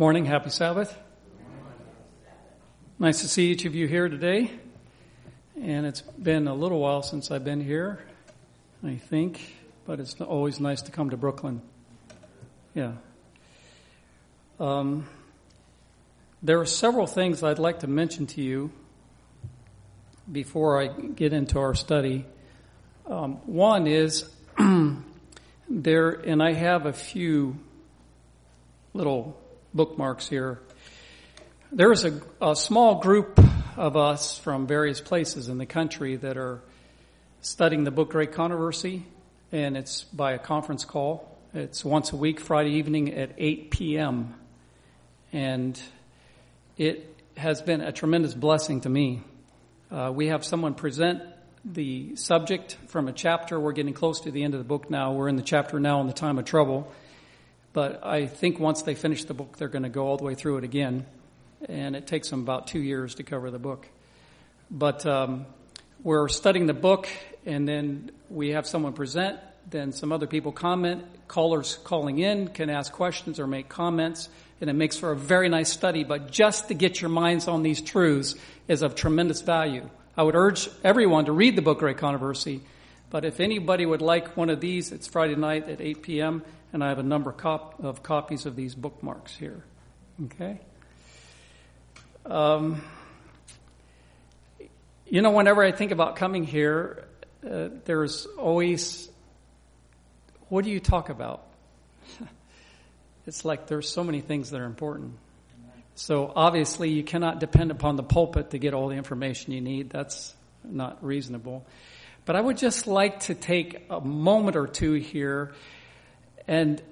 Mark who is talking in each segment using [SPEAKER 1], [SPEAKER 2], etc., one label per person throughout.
[SPEAKER 1] Morning, happy Sabbath. Nice to see each of you here today. And it's been a little while since I've been here, I think, but it's always nice to come to Brooklyn. Yeah. Um, there are several things I'd like to mention to you before I get into our study. Um, one is there, and I have a few little bookmarks here. There is a, a small group of us from various places in the country that are studying the book Great Controversy, and it's by a conference call. It's once a week, Friday evening at 8 p.m. And it has been a tremendous blessing to me. Uh, we have someone present the subject from a chapter. We're getting close to the end of the book now. We're in the chapter now on the time of trouble. But I think once they finish the book, they're going to go all the way through it again. And it takes them about two years to cover the book. But um, we're studying the book, and then we have someone present, then some other people comment. Callers calling in can ask questions or make comments, and it makes for a very nice study. But just to get your minds on these truths is of tremendous value. I would urge everyone to read the book Great Controversy. But if anybody would like one of these, it's Friday night at 8 p.m and I have a number of copies of these bookmarks here. Okay? Um, you know, whenever I think about coming here, uh, there's always, what do you talk about? it's like there's so many things that are important. So obviously, you cannot depend upon the pulpit to get all the information you need. That's not reasonable. But I would just like to take a moment or two here and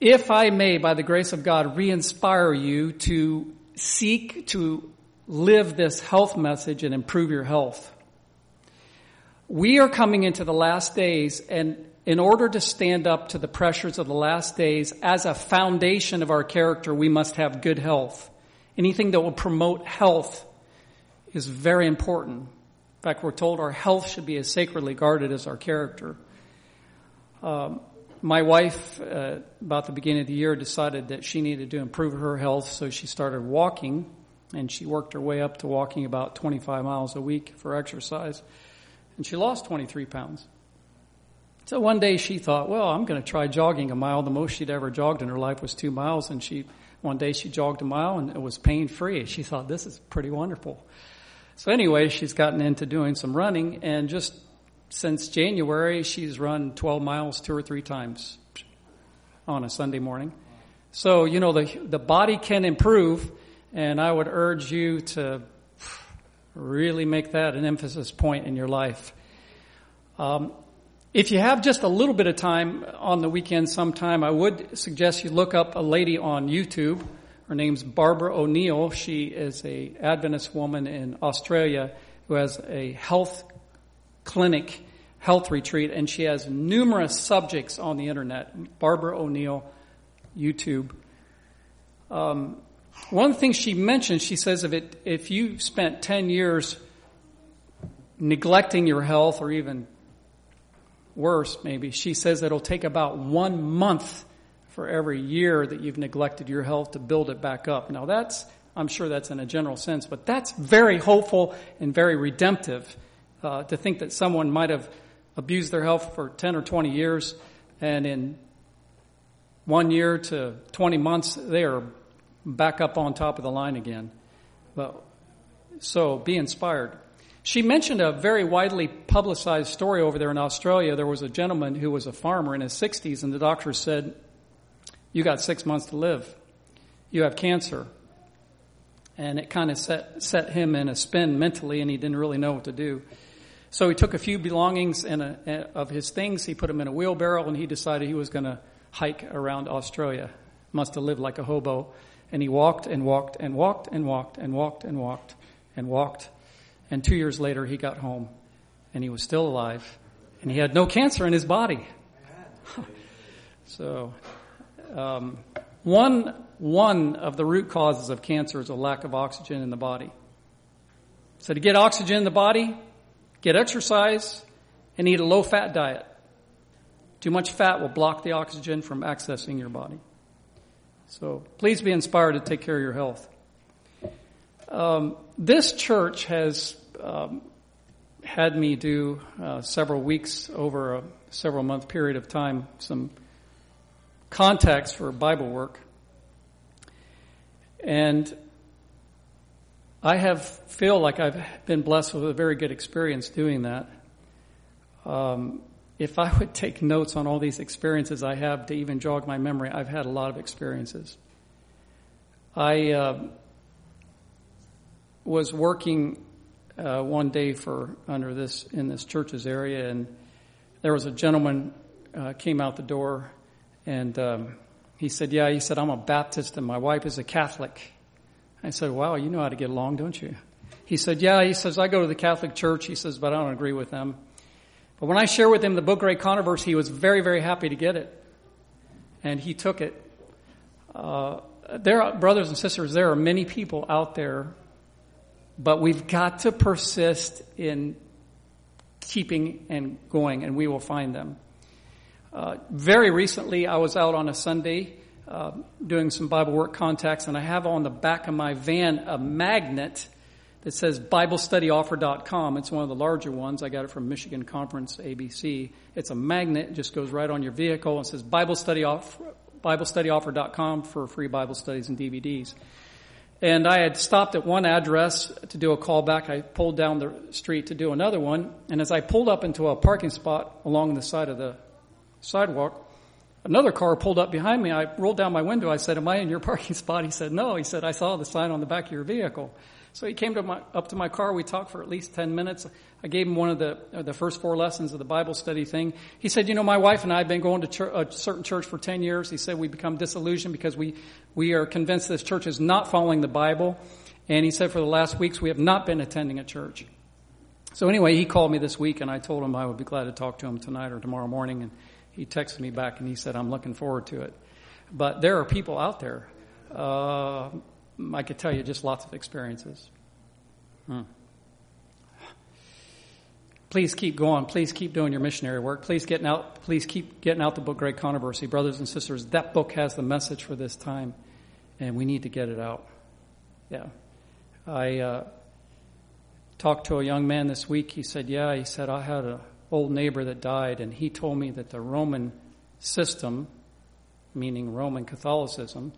[SPEAKER 1] if I may, by the grace of God, re-inspire you to seek to live this health message and improve your health. We are coming into the last days and in order to stand up to the pressures of the last days as a foundation of our character, we must have good health. Anything that will promote health is very important. In fact, we're told our health should be as sacredly guarded as our character. Um, my wife, uh, about the beginning of the year, decided that she needed to improve her health, so she started walking, and she worked her way up to walking about 25 miles a week for exercise, and she lost 23 pounds. So one day she thought, well, I'm going to try jogging a mile. The most she'd ever jogged in her life was two miles, and she one day she jogged a mile and it was pain free. She thought this is pretty wonderful. So anyway, she's gotten into doing some running, and just since January, she's run 12 miles two or three times on a Sunday morning. So, you know, the, the body can improve, and I would urge you to really make that an emphasis point in your life. Um, if you have just a little bit of time on the weekend sometime, I would suggest you look up a lady on YouTube. Her name's Barbara O'Neill. She is a Adventist woman in Australia who has a health clinic health retreat, and she has numerous subjects on the internet. Barbara O'Neill, YouTube. Um, one thing she mentions, she says, if it if you spent ten years neglecting your health, or even worse, maybe she says it'll take about one month for every year that you've neglected your health to build it back up. Now that's I'm sure that's in a general sense, but that's very hopeful and very redemptive uh, to think that someone might have abused their health for 10 or 20 years, and in one year to 20 months, they are back up on top of the line again. So be inspired. She mentioned a very widely publicized story over there in Australia. There was a gentleman who was a farmer in his 60s, and the doctor said, You got six months to live. You have cancer. And it kind of set, set him in a spin mentally, and he didn't really know what to do. So he took a few belongings a, of his things, he put them in a wheelbarrow, and he decided he was going to hike around Australia. Must have lived like a hobo. And he walked and walked and walked and walked and walked and walked and walked. And two years later, he got home and he was still alive and he had no cancer in his body. so, um, one, one of the root causes of cancer is a lack of oxygen in the body. So to get oxygen in the body, Get exercise and eat a low fat diet. Too much fat will block the oxygen from accessing your body. So please be inspired to take care of your health. Um, this church has um, had me do uh, several weeks over a several month period of time some contacts for Bible work. And I have feel like I've been blessed with a very good experience doing that. Um, if I would take notes on all these experiences I have to even jog my memory, I've had a lot of experiences. I uh, was working uh, one day for under this in this church's area, and there was a gentleman uh, came out the door, and um, he said, "Yeah," he said, "I'm a Baptist, and my wife is a Catholic." I said, "Wow, you know how to get along, don't you?" He said, "Yeah." He says, "I go to the Catholic Church." He says, "But I don't agree with them." But when I share with him the book Great Controversy, he was very, very happy to get it, and he took it. Uh, there, are, brothers and sisters, there are many people out there but we've got to persist in keeping and going, and we will find them. Uh, very recently, I was out on a Sunday uh, doing some Bible work contacts, and I have on the back of my van a magnet that says BibleStudyOffer.com. It's one of the larger ones. I got it from Michigan Conference ABC. It's a magnet, it just goes right on your vehicle and says Bible Study Offer, BibleStudyOffer.com for free Bible studies and DVDs. And I had stopped at one address to do a callback. I pulled down the street to do another one. And as I pulled up into a parking spot along the side of the sidewalk, another car pulled up behind me. I rolled down my window. I said, Am I in your parking spot? He said, No. He said, I saw the sign on the back of your vehicle. So he came to my, up to my car. We talked for at least 10 minutes. I gave him one of the, uh, the first four lessons of the Bible study thing. He said, you know, my wife and I have been going to church, a certain church for 10 years. He said we become disillusioned because we, we are convinced this church is not following the Bible. And he said for the last weeks we have not been attending a church. So anyway, he called me this week and I told him I would be glad to talk to him tonight or tomorrow morning. And he texted me back and he said, I'm looking forward to it. But there are people out there. Uh, I could tell you just lots of experiences. Hmm. Please keep going. Please keep doing your missionary work. Please getting out. Please keep getting out the book Great Controversy, brothers and sisters. That book has the message for this time, and we need to get it out. Yeah, I uh, talked to a young man this week. He said, "Yeah," he said, "I had an old neighbor that died, and he told me that the Roman system, meaning Roman Catholicism,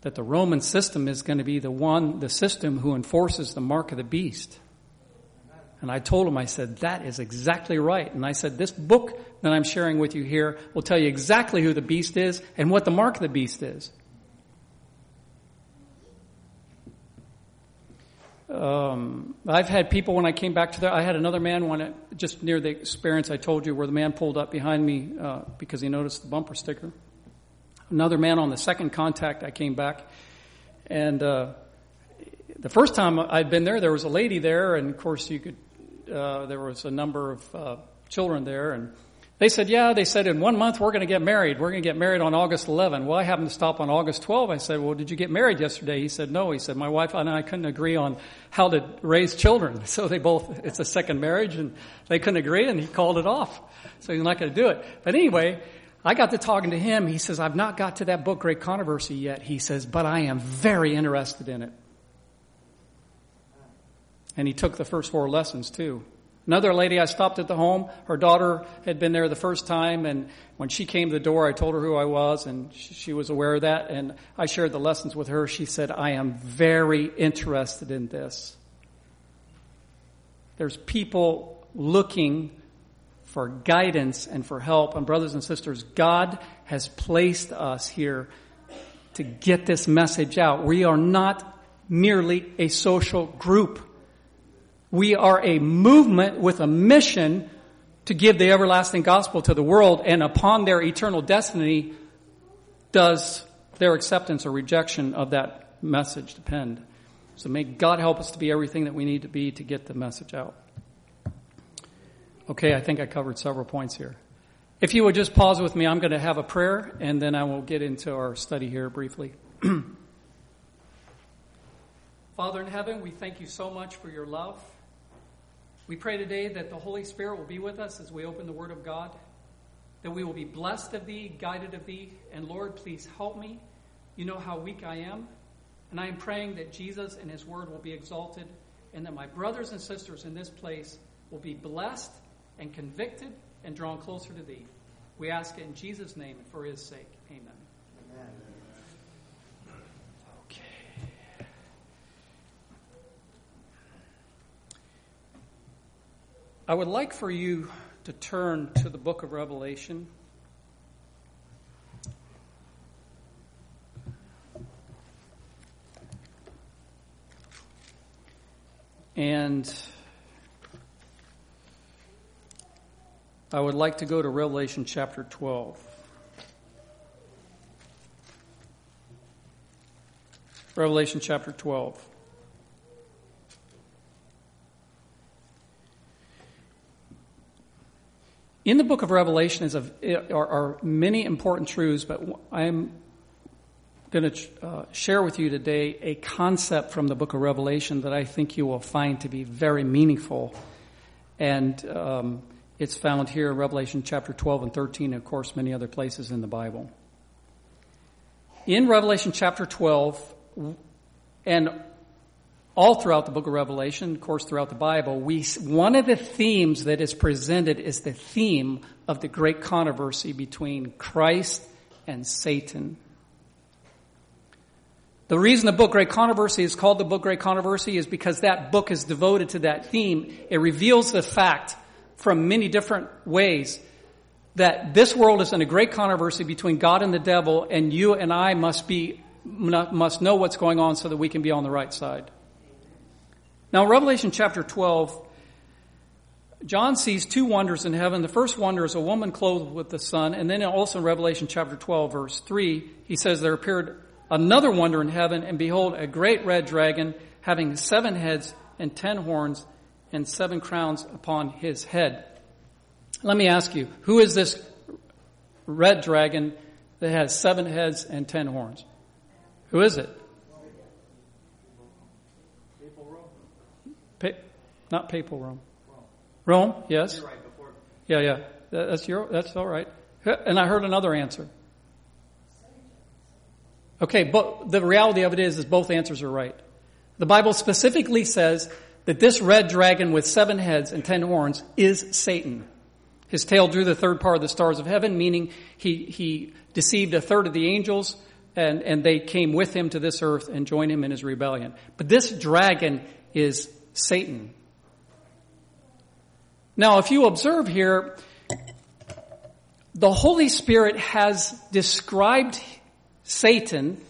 [SPEAKER 1] that the Roman system is going to be the one, the system who enforces the mark of the beast. And I told him, I said, that is exactly right. And I said, this book that I'm sharing with you here will tell you exactly who the beast is and what the mark of the beast is. Um, I've had people when I came back to there. I had another man it, just near the experience I told you, where the man pulled up behind me uh, because he noticed the bumper sticker another man on the second contact. I came back, and uh, the first time I'd been there, there was a lady there, and of course you could. Uh, there was a number of uh, children there, and they said, "Yeah." They said, "In one month, we're going to get married. We're going to get married on August 11." Well, I happened to stop on August 12. I said, "Well, did you get married yesterday?" He said, "No." He said, "My wife and I couldn't agree on how to raise children, so they both. It's a second marriage, and they couldn't agree, and he called it off. So he's not going to do it. But anyway." I got to talking to him. He says, I've not got to that book, Great Controversy, yet. He says, but I am very interested in it. And he took the first four lessons too. Another lady, I stopped at the home. Her daughter had been there the first time, and when she came to the door, I told her who I was, and she was aware of that, and I shared the lessons with her. She said, I am very interested in this. There's people looking for guidance and for help. And brothers and sisters, God has placed us here to get this message out. We are not merely a social group. We are a movement with a mission to give the everlasting gospel to the world and upon their eternal destiny does their acceptance or rejection of that message depend. So may God help us to be everything that we need to be to get the message out. Okay, I think I covered several points here. If you would just pause with me, I'm going to have a prayer and then I will get into our study here briefly. Father in heaven, we thank you so much for your love. We pray today that the Holy Spirit will be with us as we open the Word of God, that we will be blessed of thee, guided of thee, and Lord, please help me You know how weak I am. And I am praying that Jesus and his word will be exalted and that my brothers and sisters in this place will be blessed and convicted and drawn closer to thee. We ask it in Jesus' name and for his sake. Amen. Amen. Okay. I would like for you to turn to the book of Revelation. And I would like to go to Revelation chapter 12. Revelation chapter 12. In the book of Revelation is a, are, are, many important truths, but I'm going to uh, share with you today a concept from the book of Revelation that I think you will find to be very meaningful. And um, it's found here in Revelation chapter 12 and 13, and of course, many other places in the Bible. In Revelation chapter 12, and all throughout the book of Revelation, of course, throughout the Bible, we, one of the themes that is presented is the theme of the great controversy between Christ and Satan. The reason the book Great Controversy is called the book Great Controversy is because that book is devoted to that theme. It reveals the fact from many different ways that this world is in a great controversy between God and the devil, and you and I must be must know what's going on so that we can be on the right side. Now, Revelation chapter 12, John sees two wonders in heaven. The first wonder is a woman clothed with the sun, and then also in Revelation chapter 12, verse 3, he says, There appeared another wonder in heaven, and behold, a great red dragon having seven heads and ten horns and seven crowns upon his head. Let me ask you, who is this red dragon that has seven heads and ten horns? Who is it? Not papal Rome. Rome, yes. Yeah, yeah. That's your. That's all right. And I heard another answer. Okay, but the reality of it is, is both answers are right. The Bible specifically says that this red dragon with seven heads and ten horns is Satan. His tail drew the third part of the stars of heaven, meaning he, he deceived a third of the angels and, and they came with him to this earth and joined him in his rebellion. But this dragon is Satan. Now, if you observe here, the Holy Spirit has described Satan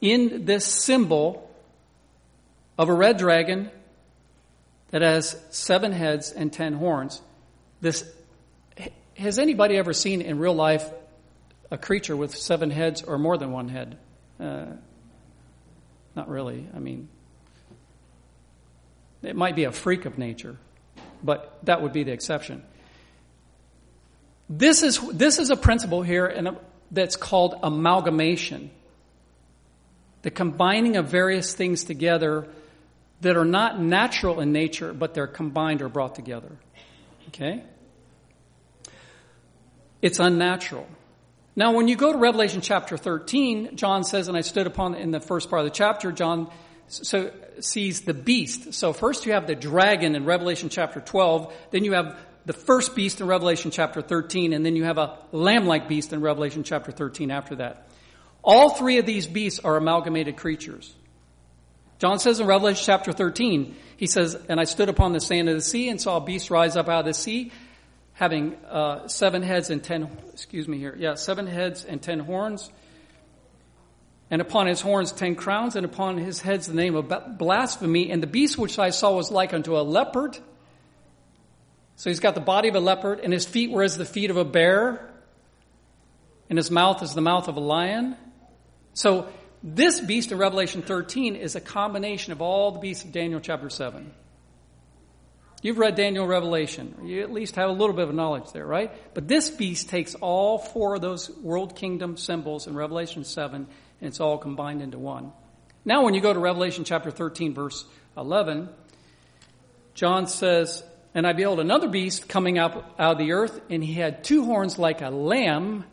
[SPEAKER 1] in this symbol of a red dragon that has seven heads and ten horns. This, has anybody ever seen in real life a creature with seven heads or more than one head? Uh, not really. I mean, it might be a freak of nature, but that would be the exception. This is, this is a principle here a, that's called amalgamation. The combining of various things together that are not natural in nature, but they're combined or brought together. Okay? It's unnatural. Now, when you go to Revelation chapter 13, John says, and I stood upon in the first part of the chapter, John so sees the beast. So first you have the dragon in Revelation chapter 12, then you have the first beast in Revelation chapter 13, and then you have a lamb-like beast in Revelation chapter 13 after that. All three of these beasts are amalgamated creatures. John says in Revelation chapter 13, he says, And I stood upon the sand of the sea and saw a beast rise up out of the sea, having uh, seven heads and ten, excuse me here, yeah, seven heads and ten horns. And upon his horns ten crowns, and upon his heads the name of blasphemy. And the beast which I saw was like unto a leopard. So he's got the body of a leopard, and his feet were as the feet of a bear, and his mouth is the mouth of a lion. So this beast in Revelation 13 is a combination of all the beasts of Daniel chapter 7. You've read Daniel Revelation. You at least have a little bit of knowledge there, right? But this beast takes all four of those world kingdom symbols in Revelation 7 and it's all combined into one. Now, when you go to Revelation chapter 13, verse 11, John says, And I beheld another beast coming up out of the earth, and he had two horns like a lamb,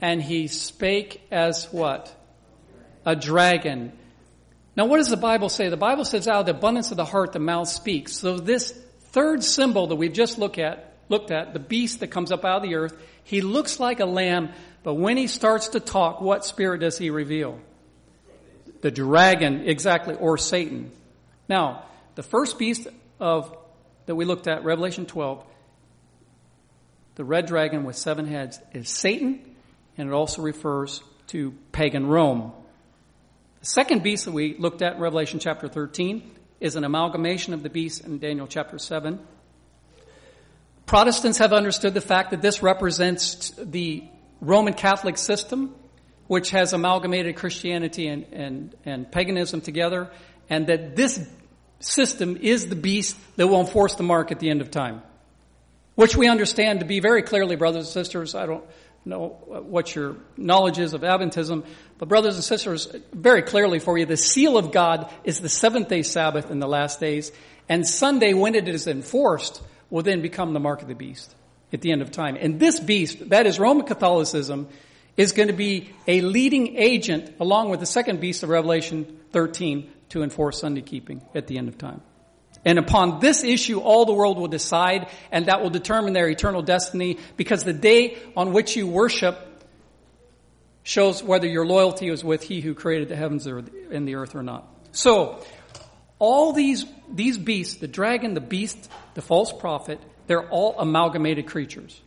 [SPEAKER 1] and he spake as what? A dragon. Now what does the Bible say? The Bible says out of the abundance of the heart the mouth speaks. So this third symbol that we've just looked at, looked at, the beast that comes up out of the earth, he looks like a lamb, but when he starts to talk, what spirit does he reveal? The dragon, exactly, or Satan. Now, the first beast of that we looked at, Revelation 12, the red dragon with seven heads is Satan, and it also refers to pagan Rome. The second beast that we looked at in Revelation chapter 13 is an amalgamation of the beast in Daniel chapter 7. Protestants have understood the fact that this represents the Roman Catholic system, which has amalgamated Christianity and, and, and paganism together, and that this system is the beast that will enforce the mark at the end of time. Which we understand to be very clearly, brothers and sisters. I don't know what your knowledge is of Adventism, but brothers and sisters, very clearly for you, the seal of God is the seventh day Sabbath in the last days, and Sunday, when it is enforced, will then become the mark of the beast at the end of time. And this beast, that is Roman Catholicism, is going to be a leading agent along with the second beast of Revelation 13 to enforce Sunday keeping at the end of time. And upon this issue, all the world will decide, and that will determine their eternal destiny, because the day on which you worship shows whether your loyalty is with He who created the heavens and the earth or not. So, all these, these beasts, the dragon, the beast, the false prophet, they're all amalgamated creatures.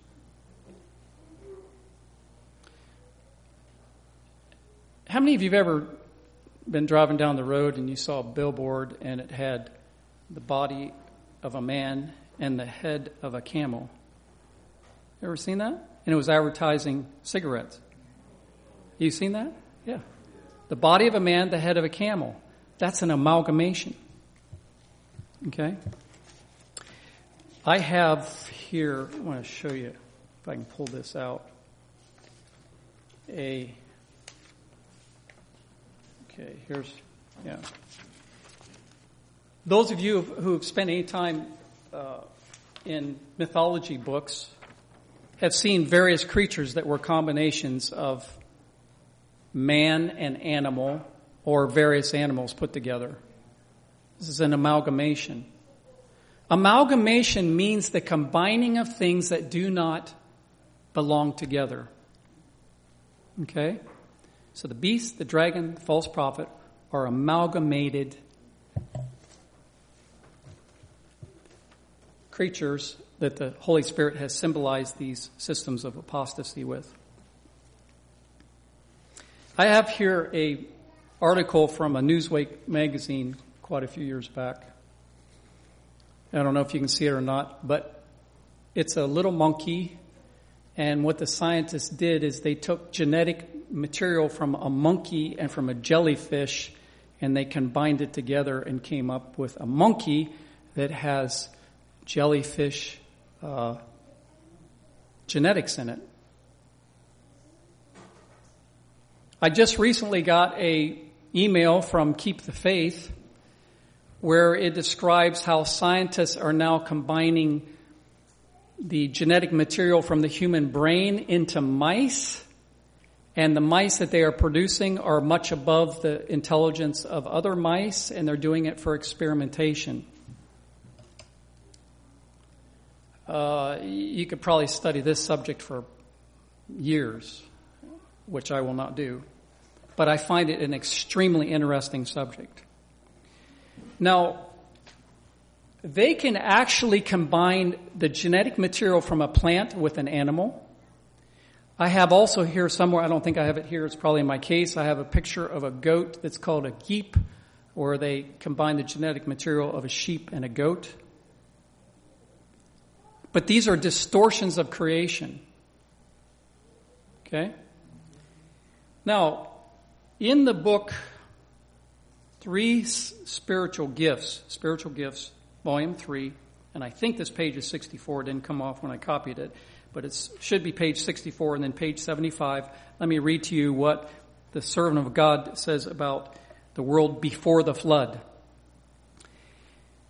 [SPEAKER 1] How many of you have ever been driving down the road and you saw a billboard and it had the body of a man and the head of a camel? Ever seen that? And it was advertising cigarettes. You seen that? Yeah. The body of a man, the head of a camel. That's an amalgamation. Okay? I have here, I want to show you if I can pull this out. A Okay, here's, yeah. Those of you who have spent any time uh, in mythology books have seen various creatures that were combinations of man and animal or various animals put together. This is an amalgamation. Amalgamation means the combining of things that do not belong together. Okay? So the beast, the dragon, the false prophet are amalgamated creatures that the Holy Spirit has symbolized these systems of apostasy with. I have here a article from a Newsweek magazine quite a few years back. I don't know if you can see it or not, but it's a little monkey and what the scientists did is they took genetic material from a monkey and from a jellyfish, and they combined it together and came up with a monkey that has jellyfish uh, genetics in it. I just recently got a email from Keep the Faith where it describes how scientists are now combining the genetic material from the human brain into mice and the mice that they are producing are much above the intelligence of other mice, and they're doing it for experimentation. Uh, you could probably study this subject for years, which I will not do, but I find it an extremely interesting subject. Now, they can actually combine the genetic material from a plant with an animal I have also here somewhere, I don't think I have it here, it's probably in my case, I have a picture of a goat that's called a geep, where they combine the genetic material of a sheep and a goat. But these are distortions of creation. Okay? Now, in the book, Three Spiritual Gifts, Spiritual Gifts, Volume 3, and I think this page is 64, it didn't come off when I copied it but it should be page 64 and then page 75. Let me read to you what the servant of God says about the world before the flood.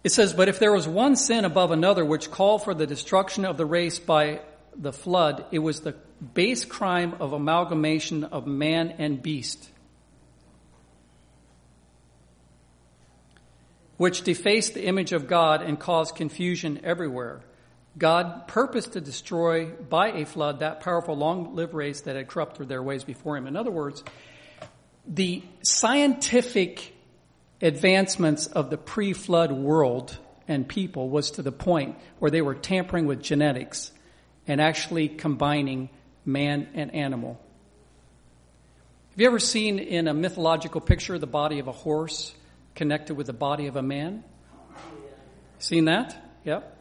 [SPEAKER 1] It says, But if there was one sin above another which called for the destruction of the race by the flood, it was the base crime of amalgamation of man and beast, which defaced the image of God and caused confusion everywhere. God purposed to destroy by a flood that powerful long lived race that had corrupted their ways before him. In other words, the scientific advancements of the pre flood world and people was to the point where they were tampering with genetics and actually combining man and animal. Have you ever seen in a mythological picture the body of a horse connected with the body of a man? Seen that? Yep.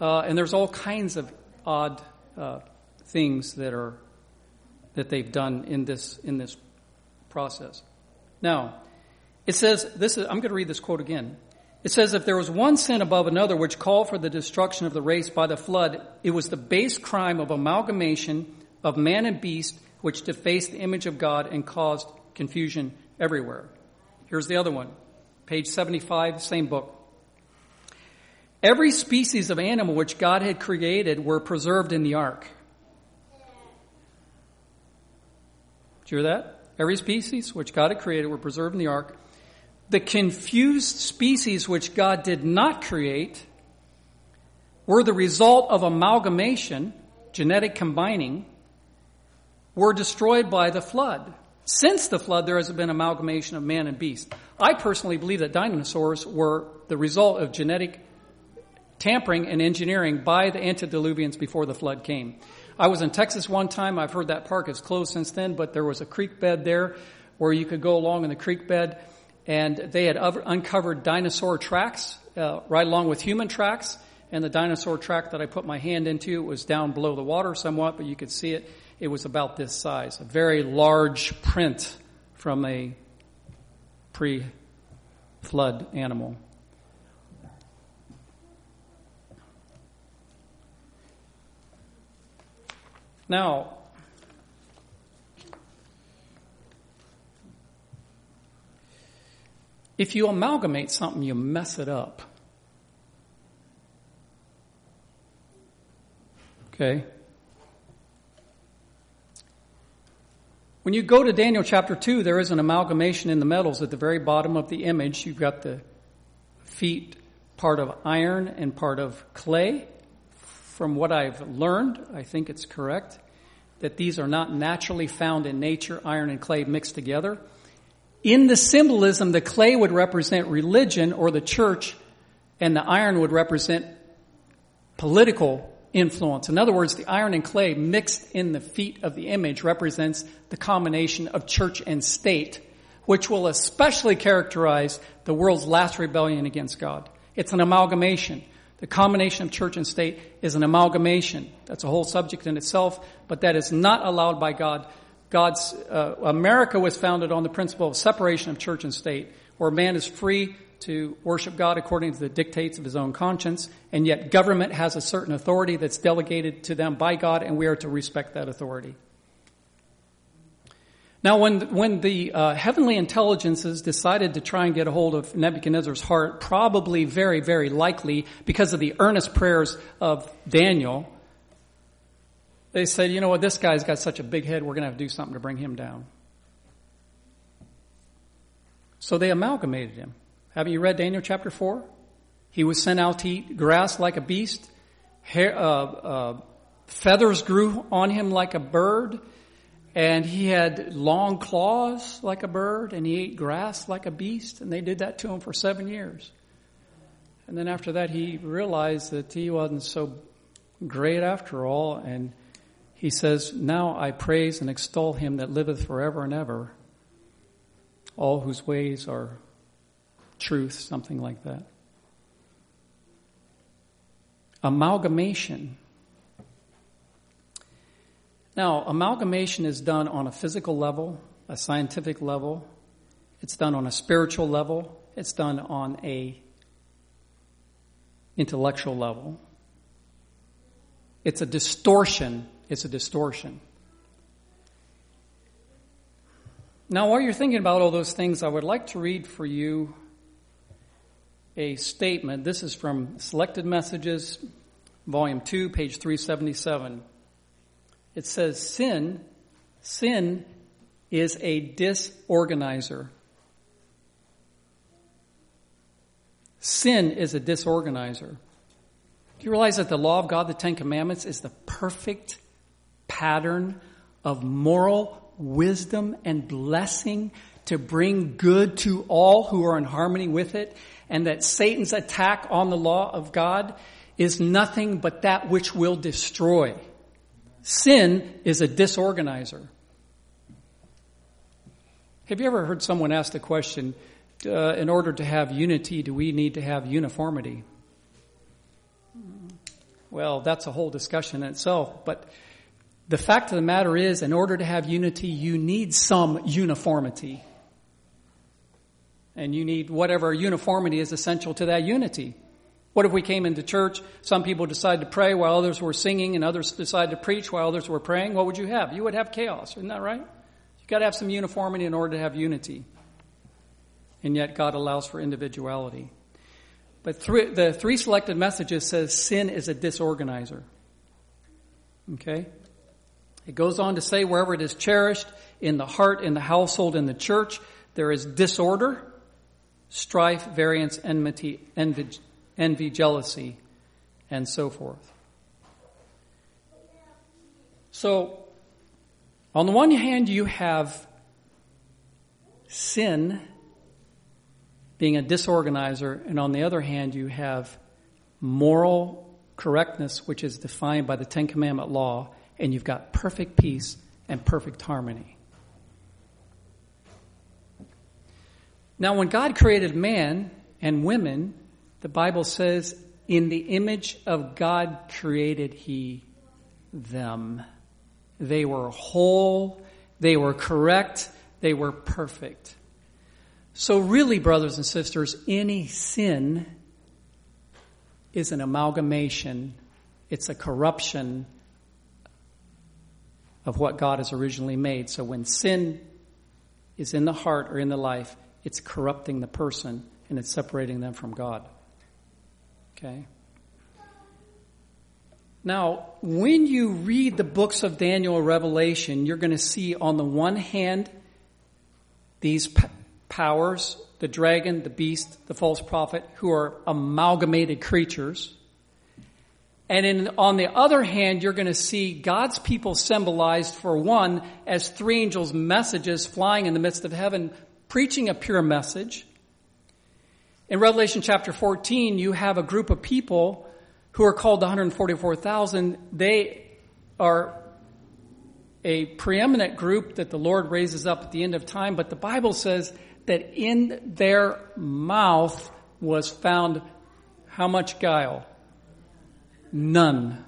[SPEAKER 1] Uh, and there's all kinds of odd uh, things that are that they've done in this in this process. Now, it says this is I'm going to read this quote again. It says if there was one sin above another which called for the destruction of the race by the flood, it was the base crime of amalgamation of man and beast which defaced the image of God and caused confusion everywhere. Here's the other one. Page 75, same book. Every species of animal which God had created were preserved in the ark. Did you hear that? Every species which God had created were preserved in the ark. The confused species which God did not create were the result of amalgamation, genetic combining, were destroyed by the flood. Since the flood, there has been amalgamation of man and beast. I personally believe that dinosaurs were the result of genetic tampering and engineering by the antediluvians before the flood came. I was in Texas one time. I've heard that park is closed since then, but there was a creek bed there where you could go along in the creek bed, and they had uncovered dinosaur tracks uh, right along with human tracks. And the dinosaur track that I put my hand into was down below the water somewhat, but you could see it. It was about this size, a very large print from a pre-flood animal. Now, if you amalgamate something, you mess it up. Okay? When you go to Daniel chapter 2, there is an amalgamation in the metals at the very bottom of the image. You've got the feet part of iron and part of clay from what I've learned, I think it's correct, that these are not naturally found in nature, iron and clay mixed together. In the symbolism, the clay would represent religion or the church, and the iron would represent political influence. In other words, the iron and clay mixed in the feet of the image represents the combination of church and state, which will especially characterize the world's last rebellion against God. It's an amalgamation. The combination of church and state is an amalgamation. That's a whole subject in itself, but that is not allowed by God. God's uh, America was founded on the principle of separation of church and state, where man is free to worship God according to the dictates of his own conscience, and yet government has a certain authority that's delegated to them by God, and we are to respect that authority. Now, when, when the uh, heavenly intelligences decided to try and get a hold of Nebuchadnezzar's heart, probably very, very likely because of the earnest prayers of Daniel, they said, you know what, this guy's got such a big head, we're going to have to do something to bring him down. So they amalgamated him. Haven't you read Daniel chapter 4? He was sent out to eat grass like a beast. Hair, uh, uh, feathers grew on him like a bird. And he had long claws like a bird, and he ate grass like a beast, and they did that to him for seven years. And then after that, he realized that he wasn't so great after all, and he says, Now I praise and extol him that liveth forever and ever, all whose ways are truth, something like that. Amalgamation now, amalgamation is done on a physical level, a scientific level, it's done on a spiritual level, it's done on a intellectual level. It's a distortion. It's a distortion. Now, while you're thinking about all those things, I would like to read for you a statement. This is from Selected Messages, Volume 2, page 377. it says sin, sin is a disorganizer. Sin is a disorganizer. Do you realize that the law of God, the Ten Commandments, is the perfect pattern of moral wisdom and blessing to bring good to all who are in harmony with it? And that Satan's attack on the law of God is nothing but that which will destroy. Sin is a disorganizer. Have you ever heard someone ask the question, uh, in order to have unity, do we need to have uniformity? Well, that's a whole discussion in itself, but the fact of the matter is, in order to have unity, you need some uniformity. And you need whatever uniformity is essential to that unity. What if we came into church, some people decided to pray while others were singing and others decided to preach while others were praying? What would you have? You would have chaos, isn't that right? You've got to have some uniformity in order to have unity. And yet God allows for individuality. But the three selected messages says sin is a disorganizer. Okay? It goes on to say wherever it is cherished, in the heart, in the household, in the church, there is disorder, strife, variance, enmity, envy, envy, jealousy, and so forth. So, on the one hand, you have sin being a disorganizer, and on the other hand, you have moral correctness, which is defined by the Ten Commandment law, and you've got perfect peace and perfect harmony. Now, when God created man and women, the Bible says, in the image of God created he them. They were whole, they were correct, they were perfect. So, really, brothers and sisters, any sin is an amalgamation, it's a corruption of what God has originally made. So, when sin is in the heart or in the life, it's corrupting the person and it's separating them from God. Okay? Now, when you read the books of Daniel Revelation, you're going to see on the one hand these powers, the dragon, the beast, the false prophet, who are amalgamated creatures. And in, on the other hand, you're going to see God's people symbolized for one as three angels' messages flying in the midst of heaven, preaching a pure message. In Revelation chapter 14, you have a group of people who are called the 144,000. They are a preeminent group that the Lord raises up at the end of time, but the Bible says that in their mouth was found how much guile? None.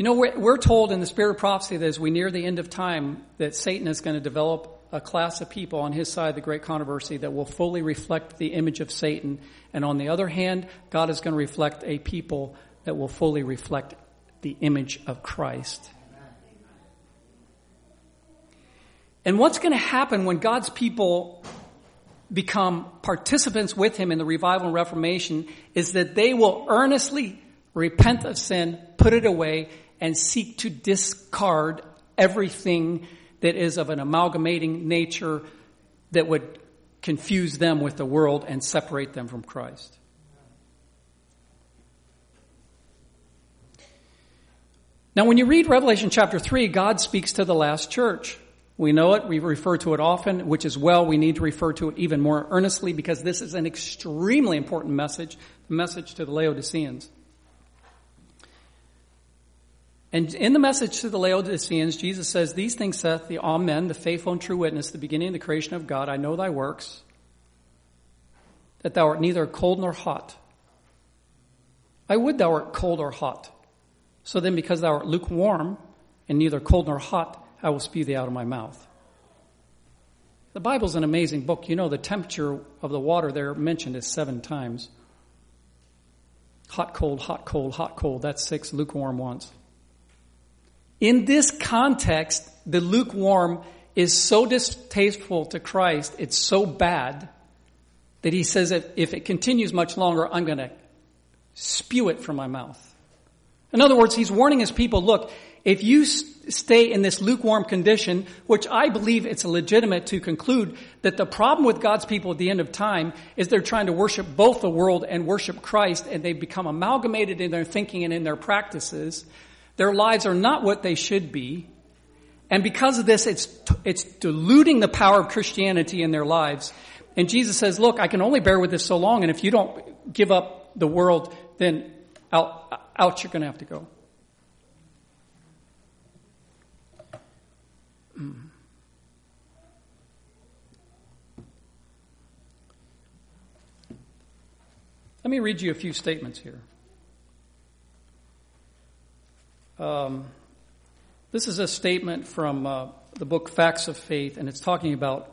[SPEAKER 1] You know, we're, told in the spirit of prophecy that as we near the end of time, that Satan is going to develop a class of people on his side, the great controversy, that will fully reflect the image of Satan. And on the other hand, God is going to reflect a people that will fully reflect the image of Christ. And what's going to happen when God's people become participants with Him in the revival and reformation is that they will earnestly repent of sin, put it away, and seek to discard everything that is of an amalgamating nature that would confuse them with the world and separate them from Christ. Now, when you read Revelation chapter 3, God speaks to the last church. We know it. We refer to it often, which is well. We need to refer to it even more earnestly because this is an extremely important message, the message to the Laodiceans. And in the message to the Laodiceans, Jesus says, These things saith the Amen, the faithful and true witness, the beginning of the creation of God. I know thy works, that thou art neither cold nor hot. I would thou art cold or hot. So then, because thou art lukewarm and neither cold nor hot, I will spew thee out of my mouth. The Bible's an amazing book. You know, the temperature of the water there mentioned is seven times. Hot, cold, hot, cold, hot, cold. That's six lukewarm once. In this context, the lukewarm is so distasteful to Christ, it's so bad, that he says that if it continues much longer, I'm going to spew it from my mouth. In other words, he's warning his people, look, if you stay in this lukewarm condition, which I believe it's legitimate to conclude that the problem with God's people at the end of time is they're trying to worship both the world and worship Christ, and they've become amalgamated in their thinking and in their practices. Their lives are not what they should be. And because of this, it's, it's diluting the power of Christianity in their lives. And Jesus says, look, I can only bear with this so long, and if you don't give up the world, then out, out you're going to have to go. Let me read you a few statements here. Um, this is a statement from uh, the book Facts of Faith, and it's talking about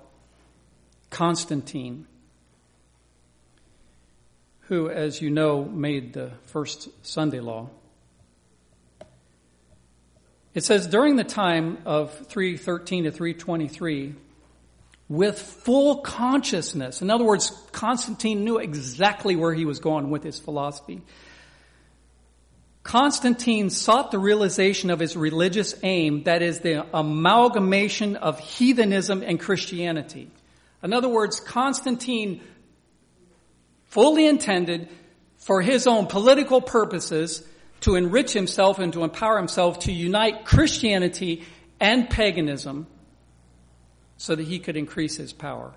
[SPEAKER 1] Constantine, who, as you know, made the first Sunday law. It says during the time of 313 to 323, with full consciousness, in other words, Constantine knew exactly where he was going with his philosophy. Constantine sought the realization of his religious aim, that is, the amalgamation of heathenism and Christianity. In other words, Constantine fully intended for his own political purposes to enrich himself and to empower himself to unite Christianity and paganism so that he could increase his power.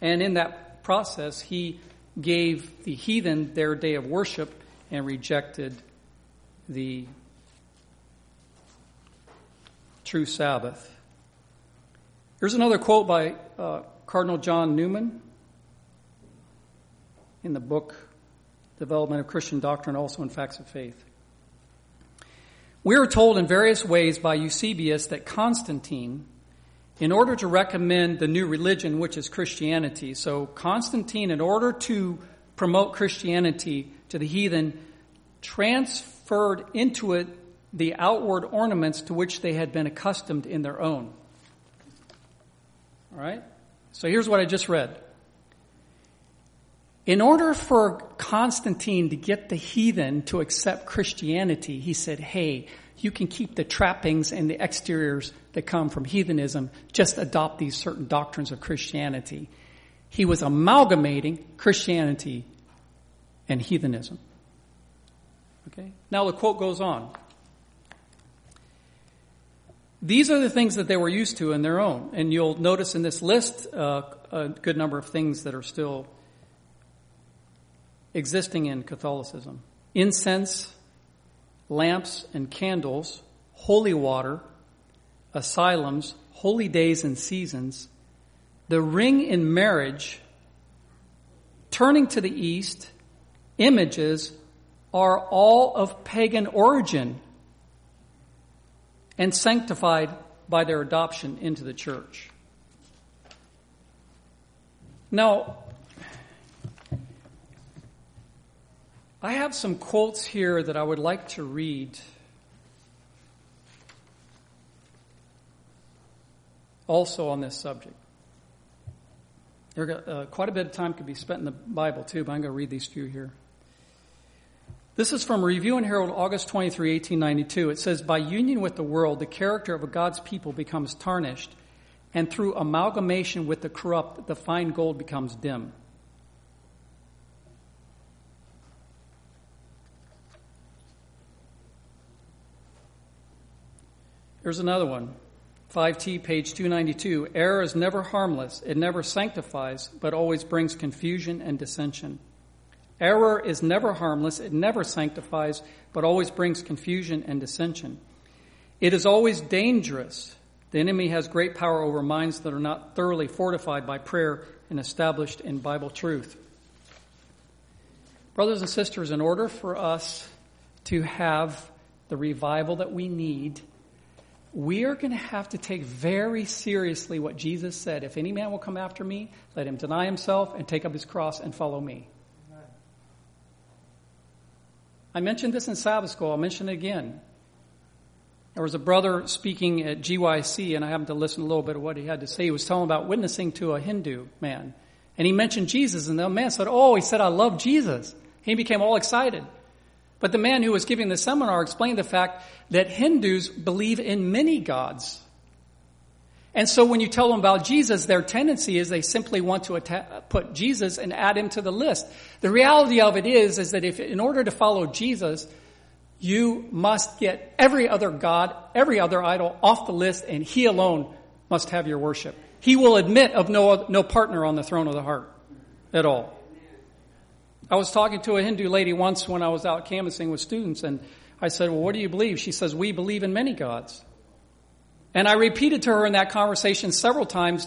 [SPEAKER 1] And in that process, he gave the heathen their day of worship and rejected the true Sabbath. Here's another quote by uh, Cardinal John Newman in the book Development of Christian Doctrine, also in Facts of Faith. We are told in various ways by Eusebius that Constantine, in order to recommend the new religion, which is Christianity, so Constantine, in order to promote Christianity to the heathen, transferred into it the outward ornaments to which they had been accustomed in their own. All right? So here's what I just read. In order for Constantine to get the heathen to accept Christianity, he said, hey, you can keep the trappings and the exteriors that come from heathenism, just adopt these certain doctrines of Christianity. He was amalgamating Christianity and heathenism. Okay? Now the quote goes on. These are the things that they were used to in their own. And you'll notice in this list uh, a good number of things that are still existing in Catholicism incense, lamps and candles, holy water, asylums, holy days and seasons, the ring in marriage, turning to the east, images are all of pagan origin and sanctified by their adoption into the church. Now, I have some quotes here that I would like to read. Also on this subject. There, uh, quite a bit of time could be spent in the Bible too, but I'm going to read these few here. This is from Review and Herald, August 23, 1892. It says, By union with the world, the character of God's people becomes tarnished, and through amalgamation with the corrupt, the fine gold becomes dim. Here's another one. 5T, page 292. Error is never harmless. It never sanctifies, but always brings confusion and dissension. Error is never harmless. It never sanctifies, but always brings confusion and dissension. It is always dangerous. The enemy has great power over minds that are not thoroughly fortified by prayer and established in Bible truth. Brothers and sisters, in order for us to have the revival that we need, we are going to have to take very seriously what Jesus said. If any man will come after me, let him deny himself and take up his cross and follow me. I mentioned this in Sabbath school. I'll mention it again. There was a brother speaking at GYC, and I happened to listen a little bit of what he had to say. He was telling about witnessing to a Hindu man. And he mentioned Jesus, and the man said, Oh, he said, I love Jesus. He became all excited. But the man who was giving the seminar explained the fact that Hindus believe in many gods. And so when you tell them about Jesus, their tendency is they simply want to atta- put Jesus and add him to the list. The reality of it is, is that if, in order to follow Jesus, you must get every other God, every other idol off the list and he alone must have your worship. He will admit of no, no partner on the throne of the heart at all. I was talking to a Hindu lady once when I was out canvassing with students and I said, well, what do you believe? She says, we believe in many gods. And I repeated to her in that conversation several times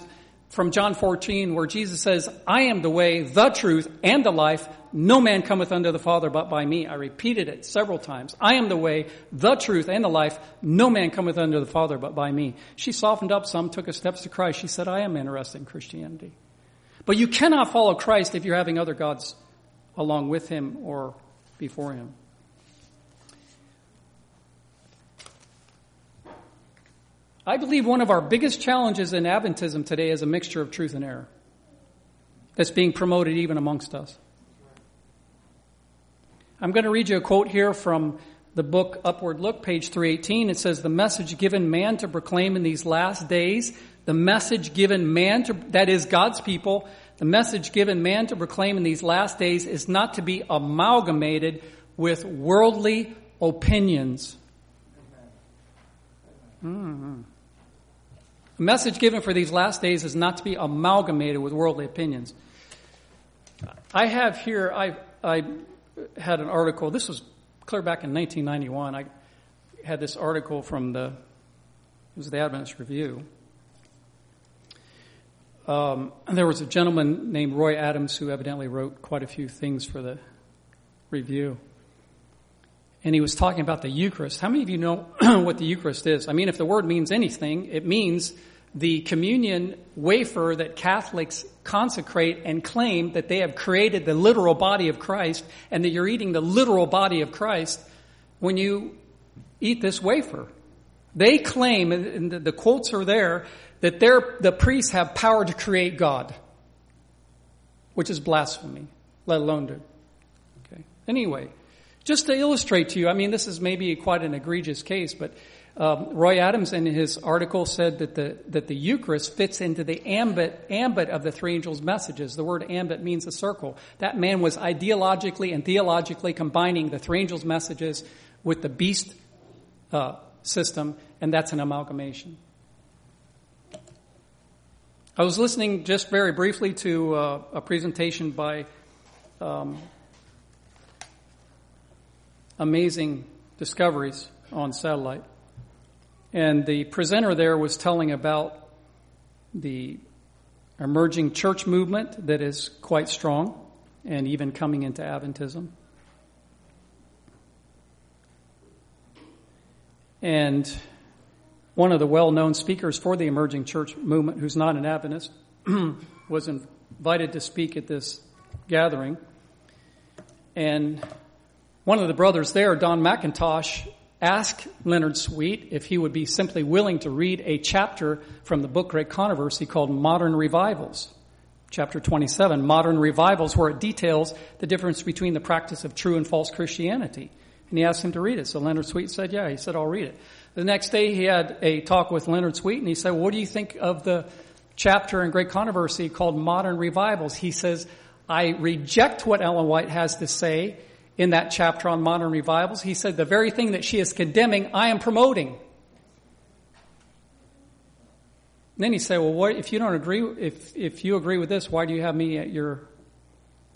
[SPEAKER 1] from John 14 where Jesus says, I am the way, the truth, and the life. No man cometh unto the Father but by me. I repeated it several times. I am the way, the truth, and the life. No man cometh unto the Father but by me. She softened up some, took a steps to Christ. She said, I am interested in Christianity. But you cannot follow Christ if you're having other gods along with him or before him. I believe one of our biggest challenges in Adventism today is a mixture of truth and error that's being promoted even amongst us. I'm going to read you a quote here from the book Upward Look, page 318. It says, The message given man to proclaim in these last days, the message given man to, that is God's people, the message given man to proclaim in these last days is not to be amalgamated with worldly opinions. Mm-hmm. The message given for these last days is not to be amalgamated with worldly opinions. I have here, I, I had an article, this was clear back in 1991. I had this article from the, it was the Adventist Review. Um, there was a gentleman named Roy Adams who evidently wrote quite a few things for the review. And he was talking about the Eucharist. How many of you know what the Eucharist is? I mean, if the word means anything, it means the communion wafer that Catholics consecrate and claim that they have created the literal body of Christ and that you're eating the literal body of Christ when you eat this wafer. They claim, and the quotes are there, that the priests have power to create God, which is blasphemy, let alone to. Okay. Anyway, just to illustrate to you, I mean, this is maybe quite an egregious case, but um, Roy Adams in his article said that the that the Eucharist fits into the ambit ambit of the three angels' messages. The word ambit means a circle. That man was ideologically and theologically combining the three angels' messages with the beast uh, system, and that's an amalgamation. I was listening just very briefly to uh, a presentation by um, Amazing Discoveries on satellite. And the presenter there was telling about the emerging church movement that is quite strong and even coming into Adventism. And one of the well known speakers for the emerging church movement, who's not an Adventist, was invited to speak at this gathering. And one of the brothers there, Don McIntosh, asked Leonard Sweet if he would be simply willing to read a chapter from the book Great Controversy called Modern Revivals. Chapter 27, Modern Revivals, where it details the difference between the practice of true and false Christianity. And he asked him to read it. So Leonard Sweet said, yeah. He said, I'll read it. The next day he had a talk with Leonard Sweet and he said, what do you think of the chapter in Great Controversy called Modern Revivals? He says, I reject what Ellen White has to say in that chapter on modern revivals. He said, the very thing that she is condemning, I am promoting. And then he said, well, what, if you don't agree, if, if you agree with this, why do you have me at your,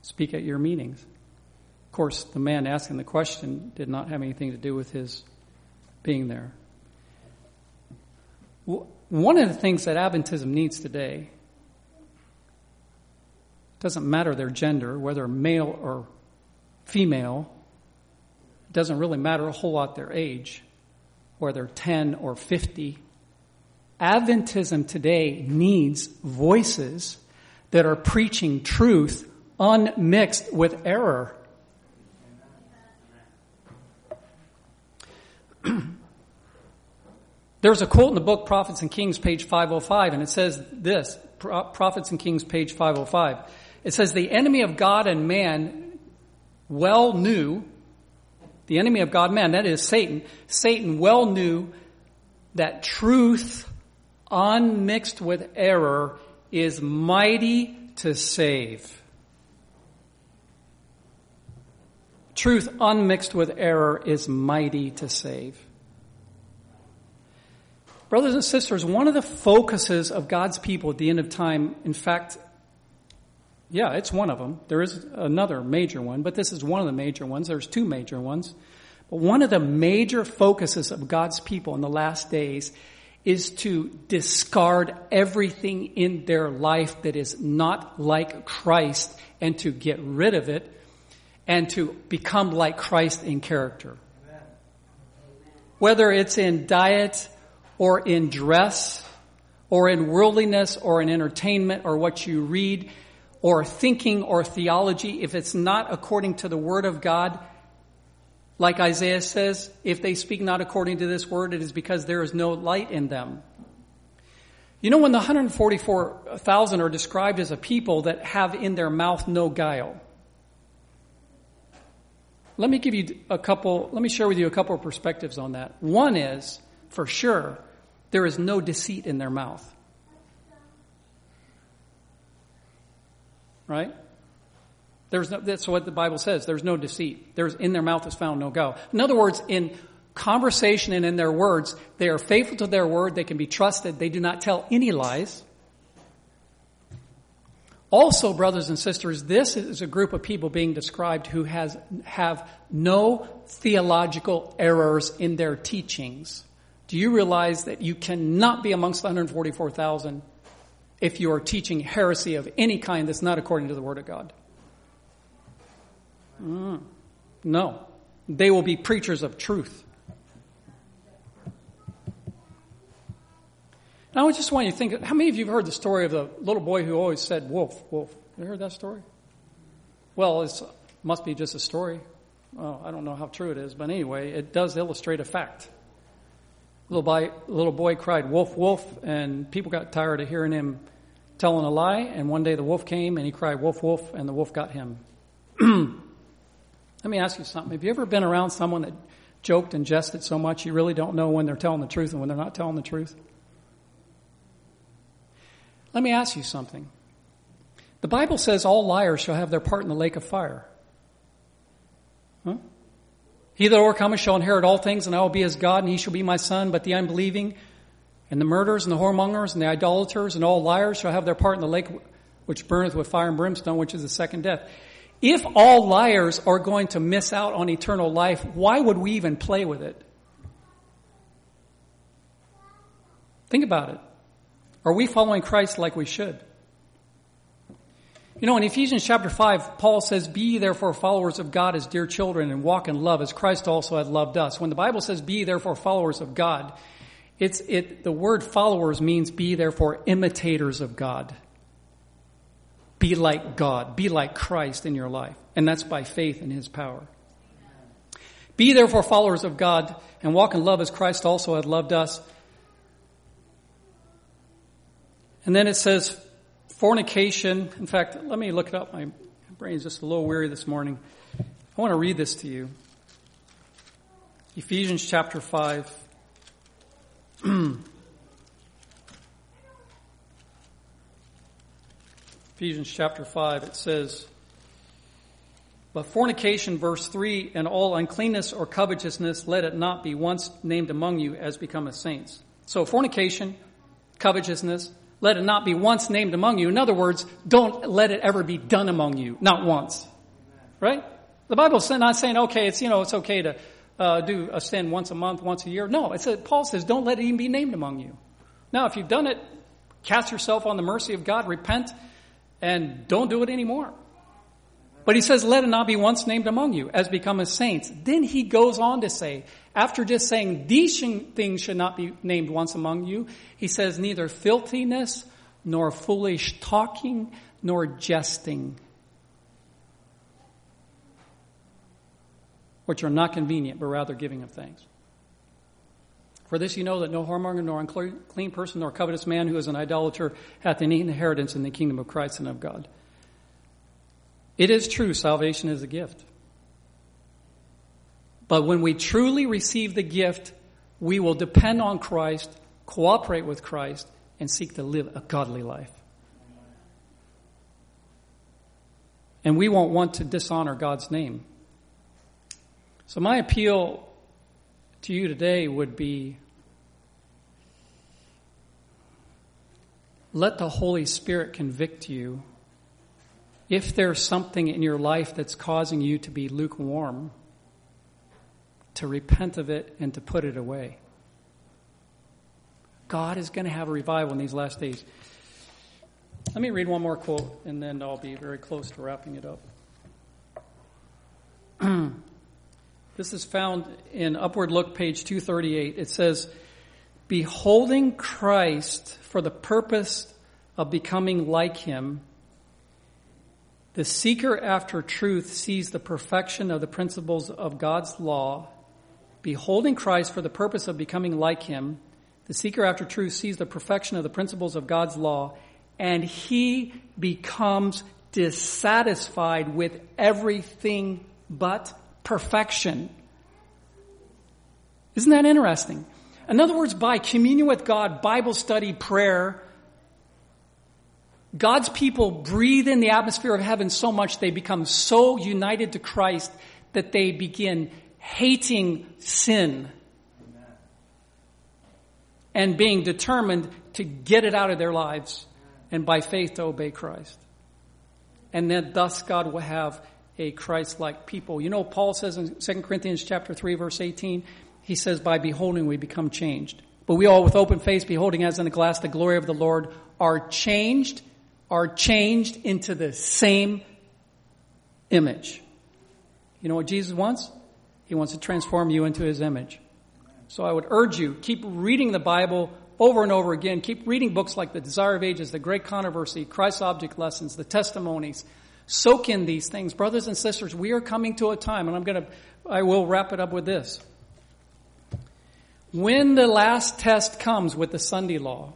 [SPEAKER 1] speak at your meetings? Of course, the man asking the question did not have anything to do with his being there. One of the things that Adventism needs today doesn't matter their gender, whether male or female, it doesn't really matter a whole lot their age, whether 10 or 50. Adventism today needs voices that are preaching truth unmixed with error. There's a quote in the book Prophets and Kings, page 505, and it says this Prophets and Kings, page 505. It says, The enemy of God and man well knew The enemy of God, man, that is Satan. Satan well knew that truth unmixed with error is mighty to save. Truth unmixed with error is mighty to save. Brothers and sisters, one of the focuses of God's people at the end of time, in fact, yeah, it's one of them. There is another major one, but this is one of the major ones. There's two major ones. But one of the major focuses of God's people in the last days is to discard everything in their life that is not like Christ and to get rid of it and to become like Christ in character. Whether it's in diet or in dress or in worldliness or in entertainment or what you read or thinking or theology, if it's not according to the Word of God, like Isaiah says, if they speak not according to this word, it is because there is no light in them. You know, when the 144,000 are described as a people that have in their mouth no guile. Let me give you a couple, let me share with you a couple of perspectives on that. One is, for sure, there is no deceit in their mouth. Right? There's no, that's what the Bible says. There's no deceit. There's in their mouth is found no guile. In other words, in conversation and in their words, they are faithful to their word. They can be trusted. They do not tell any lies. Also, brothers and sisters, this is a group of people being described who has, have no theological errors in their teachings. Do you realize that you cannot be amongst the 144,000 if you are teaching heresy of any kind that's not according to the Word of God? Mm. No. They will be preachers of truth. Now, I just want you to think how many of you have heard the story of the little boy who always said, Wolf, Wolf? You heard that story? Well, it must be just a story. Well, I don't know how true it is, but anyway, it does illustrate a fact. Little boy, little boy cried, Wolf, Wolf, and people got tired of hearing him telling a lie, and one day the wolf came and he cried, Wolf, Wolf, and the wolf got him. Let me ask you something. Have you ever been around someone that joked and jested so much you really don't know when they're telling the truth and when they're not telling the truth? Let me ask you something. The Bible says all liars shall have their part in the lake of fire. He that overcometh shall inherit all things, and I will be his God, and he shall be my son. But the unbelieving, and the murderers, and the whoremongers, and the idolaters, and all liars shall have their part in the lake which burneth with fire and brimstone, which is the second death. If all liars are going to miss out on eternal life, why would we even play with it? Think about it. Are we following Christ like we should? You know, in Ephesians chapter 5, Paul says, Be therefore followers of God as dear children and walk in love as Christ also had loved us. When the Bible says, Be therefore followers of God, it's, it, the word followers means be therefore imitators of God. Be like God. Be like Christ in your life. And that's by faith in His power. Be therefore followers of God and walk in love as Christ also had loved us. And then it says fornication. In fact, let me look it up. My brain's just a little weary this morning. I want to read this to you. Ephesians chapter 5. Ephesians chapter 5, it says, But fornication, verse 3, and all uncleanness or covetousness, let it not be once named among you as becometh saints. So fornication, covetousness, let it not be once named among you. In other words, don't let it ever be done among you, not once. Right? The Bible's not saying, okay, it's, you know, it's okay to uh, do a sin once a month, once a year. No, it says, Paul says, don't let it even be named among you. Now, if you've done it, cast yourself on the mercy of God, repent, and don't do it anymore. But he says, let it not be once named among you as become a saints. Then he goes on to say, after just saying these things should not be named once among you, he says neither filthiness nor foolish talking nor jesting, which are not convenient, but rather giving of thanks. For this you know that no whoremonger, nor unclean person, nor covetous man who is an idolater hath any inheritance in the kingdom of Christ and of God. It is true, salvation is a gift. But when we truly receive the gift, we will depend on Christ, cooperate with Christ, and seek to live a godly life. And we won't want to dishonor God's name. So, my appeal to you today would be let the Holy Spirit convict you if there's something in your life that's causing you to be lukewarm, to repent of it and to put it away. God is going to have a revival in these last days. Let me read one more quote and then I'll be very close to wrapping it up. this is found in Upward Look, page 238. It says, Beholding Christ for the purpose of becoming like him, the seeker after truth sees the perfection of the principles of God's law. Beholding Christ for the purpose of becoming like him, the seeker after truth sees the perfection of the principles of God's law, and he becomes dissatisfied with everything but perfection. Isn't that interesting? In other words, by communion with God, Bible study, prayer, God's people breathe in the atmosphere of heaven so much they become so united to Christ that they begin hating sin and being determined to get it out of their lives and by faith to obey Christ. And then thus God will have a Christ-like people. You know, Paul says in 2 Corinthians chapter 3 verse 18, he says, by beholding we become changed. But we all with open face beholding as in a glass the glory of the Lord are changed, are changed into the same image. You know what Jesus wants? He wants to transform you into his image. So I would urge you, keep reading the Bible over and over again. Keep reading books like The Desire of Ages, The Great Controversy, Christ's Object Lessons, The Testimonies. Soak in these things. Brothers and sisters, we are coming to a time, and I'm gonna, I will wrap it up with this. When the last test comes with the Sunday law,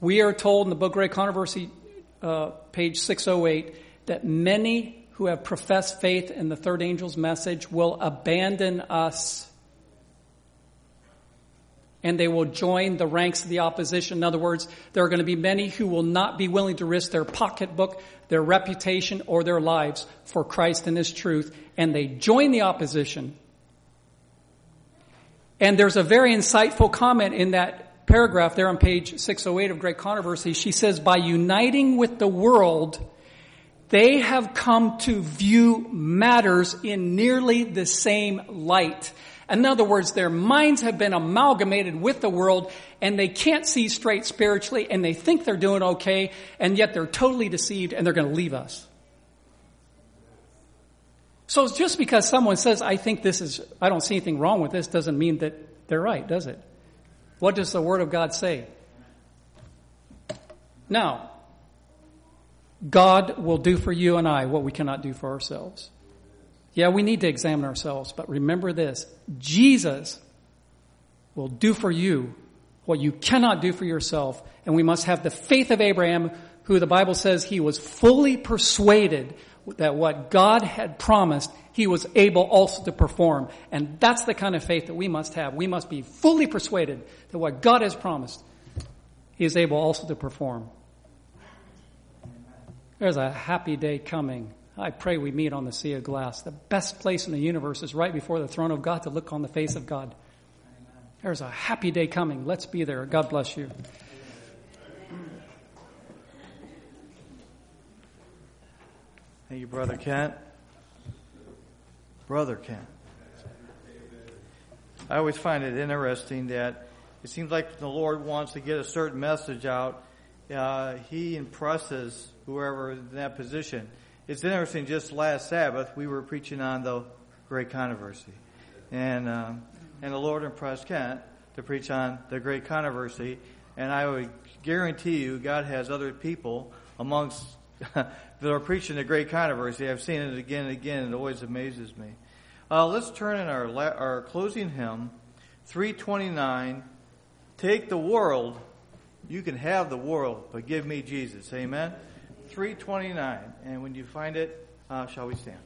[SPEAKER 1] we are told in the book Great Controversy, uh, page 608, that many who have professed faith in the third angel's message will abandon us and they will join the ranks of the opposition. In other words, there are going to be many who will not be willing to risk their pocketbook, their reputation, or their lives for Christ and His truth, and they join the opposition. And there's a very insightful comment in that paragraph there on page 608 of Great Controversy. She says, by uniting with the world, they have come to view matters in nearly the same light. In other words, their minds have been amalgamated with the world and they can't see straight spiritually and they think they're doing okay and yet they're totally deceived and they're going to leave us. So just because someone says, I think this is, I don't see anything wrong with this doesn't mean that they're right, does it? What does the Word of God say? Now, God will do for you and I what we cannot do for ourselves. Yeah, we need to examine ourselves, but remember this Jesus will do for you what you cannot do for yourself, and we must have the faith of Abraham, who the Bible says he was fully persuaded that what God had promised, he was able also to perform. And that's the kind of faith that we must have. We must be fully persuaded that what God has promised, he is able also to perform. There's a happy day coming I pray we meet on the sea of glass. The best place in the universe is right before the throne of God to look on the face of God. There's a happy day coming. Let's be there. God bless you.
[SPEAKER 2] Thank you, Brother Kent. Brother Kent. I always find it interesting that it seems like the Lord wants to get a certain message out. Uh, he impresses whoever is in that position. It's interesting, just last Sabbath, we were preaching on the Great Controversy. And, um, and the Lord impressed Kent to preach on the Great Controversy. And I would guarantee you, God has other people amongst that are preaching the Great Controversy. I've seen it again and again. And it always amazes me. Uh, let's turn in our, our closing hymn, 329. Take the world. You can have the world, but give me Jesus. Amen. 329. And when you find it, uh, shall we stand?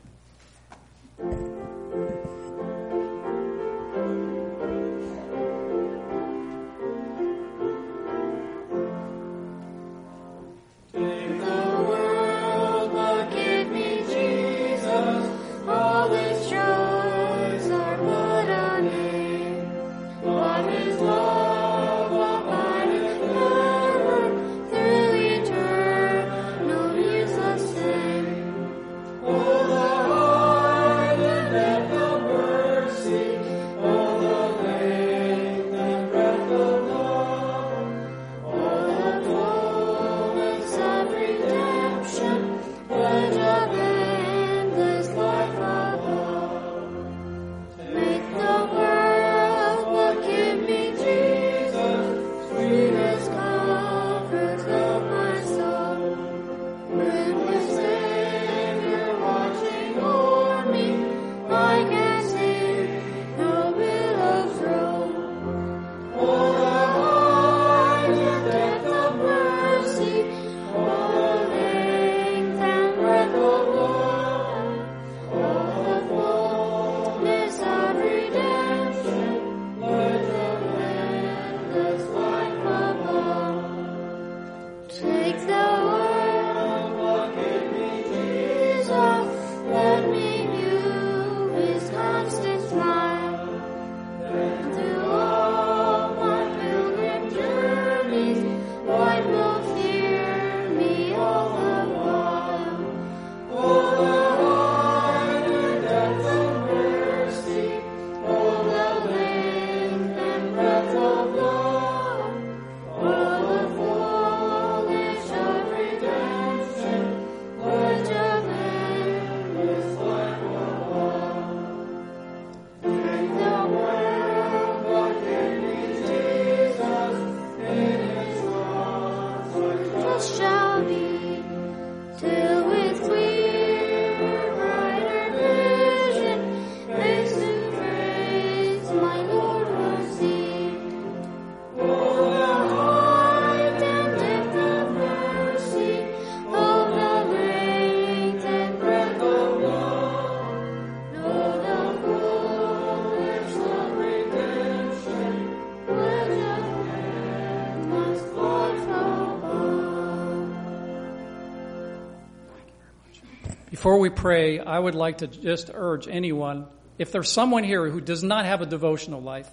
[SPEAKER 1] Before we pray, I would like to just urge anyone, if there's someone here who does not have a devotional life,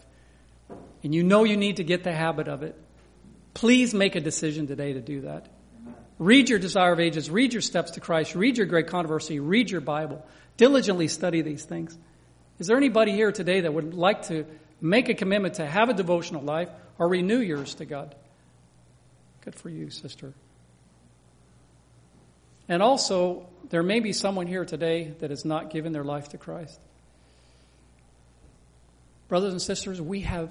[SPEAKER 1] and you know you need to get the habit of it, please make a decision today to do that. Read your Desire of Ages, read your Steps to Christ, read your Great Controversy, read your Bible. Diligently study these things. Is there anybody here today that would like to make a commitment to have a devotional life or renew yours to God? Good for you, sister. And also, there may be someone here today that has not given their life to Christ. Brothers and sisters, we have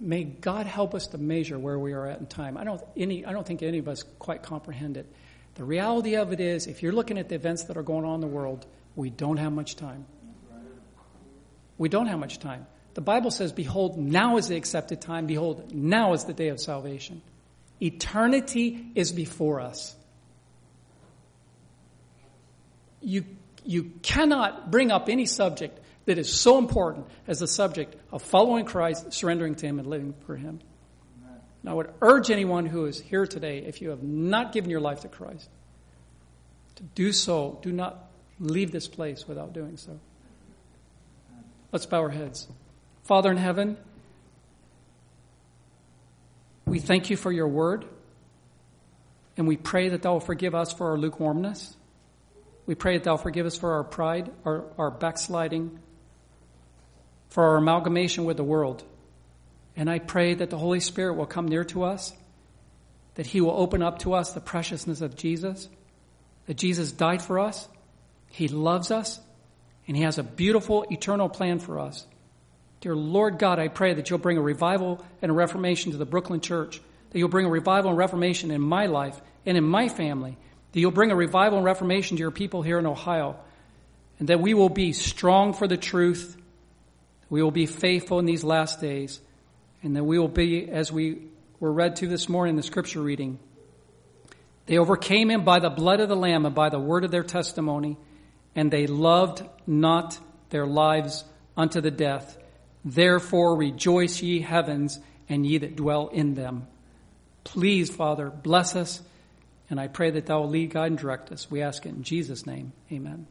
[SPEAKER 1] may God help us to measure where we are at in time. I don't any I don't think any of us quite comprehend it. The reality of it is if you're looking at the events that are going on in the world, we don't have much time. We don't have much time. The Bible says, Behold, now is the accepted time. Behold, now is the day of salvation. Eternity is before us. You, you cannot bring up any subject that is so important as the subject of following Christ, surrendering to Him, and living for Him. And I would urge anyone who is here today, if you have not given your life to Christ, to do so. Do not leave this place without doing so. Let's bow our heads. Father in heaven, we thank you for your word, and we pray that thou will forgive us for our lukewarmness. We pray that thou forgive us for our pride, our, our backsliding, for our amalgamation with the world. And I pray that the Holy Spirit will come near to us, that he will open up to us the preciousness of Jesus, that Jesus died for us, he loves us, and He has a beautiful eternal plan for us. Dear Lord God, I pray that you'll bring a revival and a reformation to the Brooklyn church, that you'll bring a revival and reformation in my life and in my family, that you'll bring a revival and reformation to your people here in Ohio, and that we will be strong for the truth, we will be faithful in these last days, and that we will be, as we were read to this morning in the scripture reading, they overcame him by the blood of the Lamb and by the word of their testimony and they loved not their lives unto the death. Therefore rejoice ye heavens, and ye that dwell in them. Please, Father, bless us, and I pray that thou will lead, guide, and direct us. We ask it in Jesus' name. Amen.